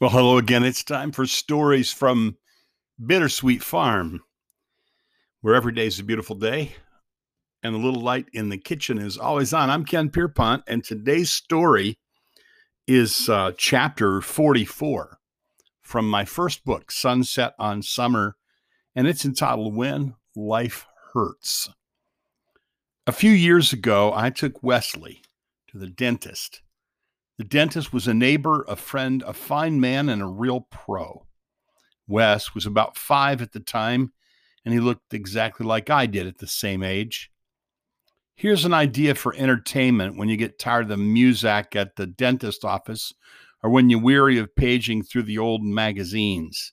Well, hello again. It's time for stories from Bittersweet Farm, where every day is a beautiful day and the little light in the kitchen is always on. I'm Ken Pierpont, and today's story is uh, chapter 44 from my first book, Sunset on Summer, and it's entitled When Life Hurts. A few years ago, I took Wesley to the dentist the dentist was a neighbor, a friend, a fine man, and a real pro. Wes was about five at the time, and he looked exactly like I did at the same age. Here's an idea for entertainment when you get tired of the muzak at the dentist office or when you're weary of paging through the old magazines.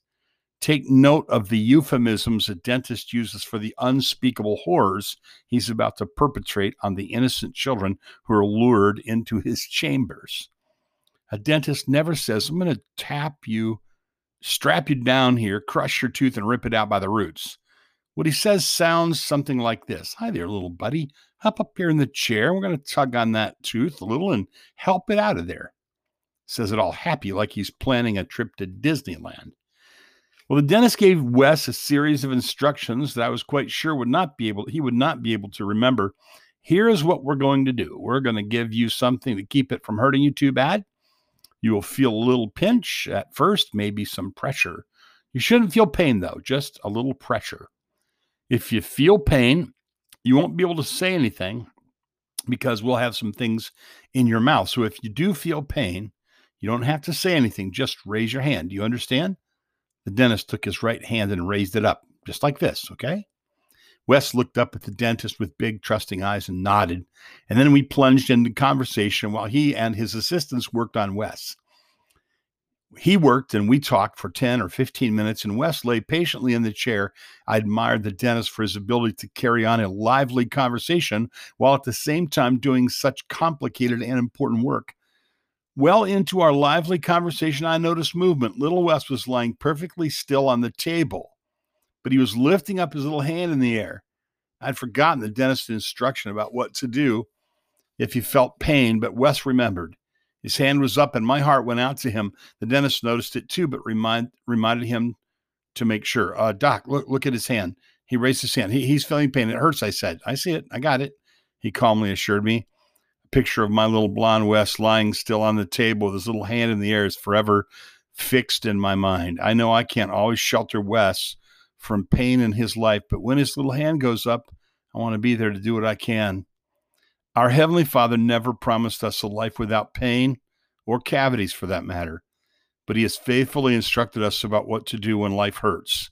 Take note of the euphemisms a dentist uses for the unspeakable horrors he's about to perpetrate on the innocent children who are lured into his chambers. A dentist never says, I'm going to tap you, strap you down here, crush your tooth, and rip it out by the roots. What he says sounds something like this Hi there, little buddy. Hop up here in the chair. We're going to tug on that tooth a little and help it out of there. Says it all happy, like he's planning a trip to Disneyland. Well, the dentist gave Wes a series of instructions that I was quite sure would not be able he would not be able to remember. Here is what we're going to do. We're going to give you something to keep it from hurting you too bad. You will feel a little pinch at first, maybe some pressure. You shouldn't feel pain though, just a little pressure. If you feel pain, you won't be able to say anything because we'll have some things in your mouth. So if you do feel pain, you don't have to say anything, just raise your hand. Do you understand? The dentist took his right hand and raised it up, just like this, okay? Wes looked up at the dentist with big, trusting eyes and nodded. And then we plunged into conversation while he and his assistants worked on Wes. He worked and we talked for 10 or 15 minutes, and Wes lay patiently in the chair. I admired the dentist for his ability to carry on a lively conversation while at the same time doing such complicated and important work. Well into our lively conversation, I noticed movement. Little Wes was lying perfectly still on the table but he was lifting up his little hand in the air. I'd forgotten the dentist's instruction about what to do if he felt pain, but Wes remembered. His hand was up and my heart went out to him. The dentist noticed it too, but remind, reminded him to make sure. Uh, Doc, look, look at his hand. He raised his hand. He, he's feeling pain. It hurts, I said. I see it. I got it. He calmly assured me. A picture of my little blonde Wes lying still on the table with his little hand in the air is forever fixed in my mind. I know I can't always shelter Wes from pain in his life. But when his little hand goes up, I want to be there to do what I can. Our Heavenly Father never promised us a life without pain or cavities for that matter, but He has faithfully instructed us about what to do when life hurts.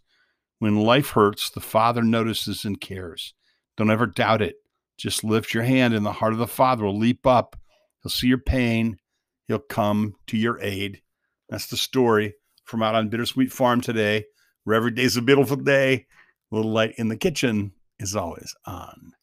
When life hurts, the Father notices and cares. Don't ever doubt it. Just lift your hand, and the heart of the Father will leap up. He'll see your pain, He'll come to your aid. That's the story from out on Bittersweet Farm today where every day's a beautiful day. Little light in the kitchen is always on.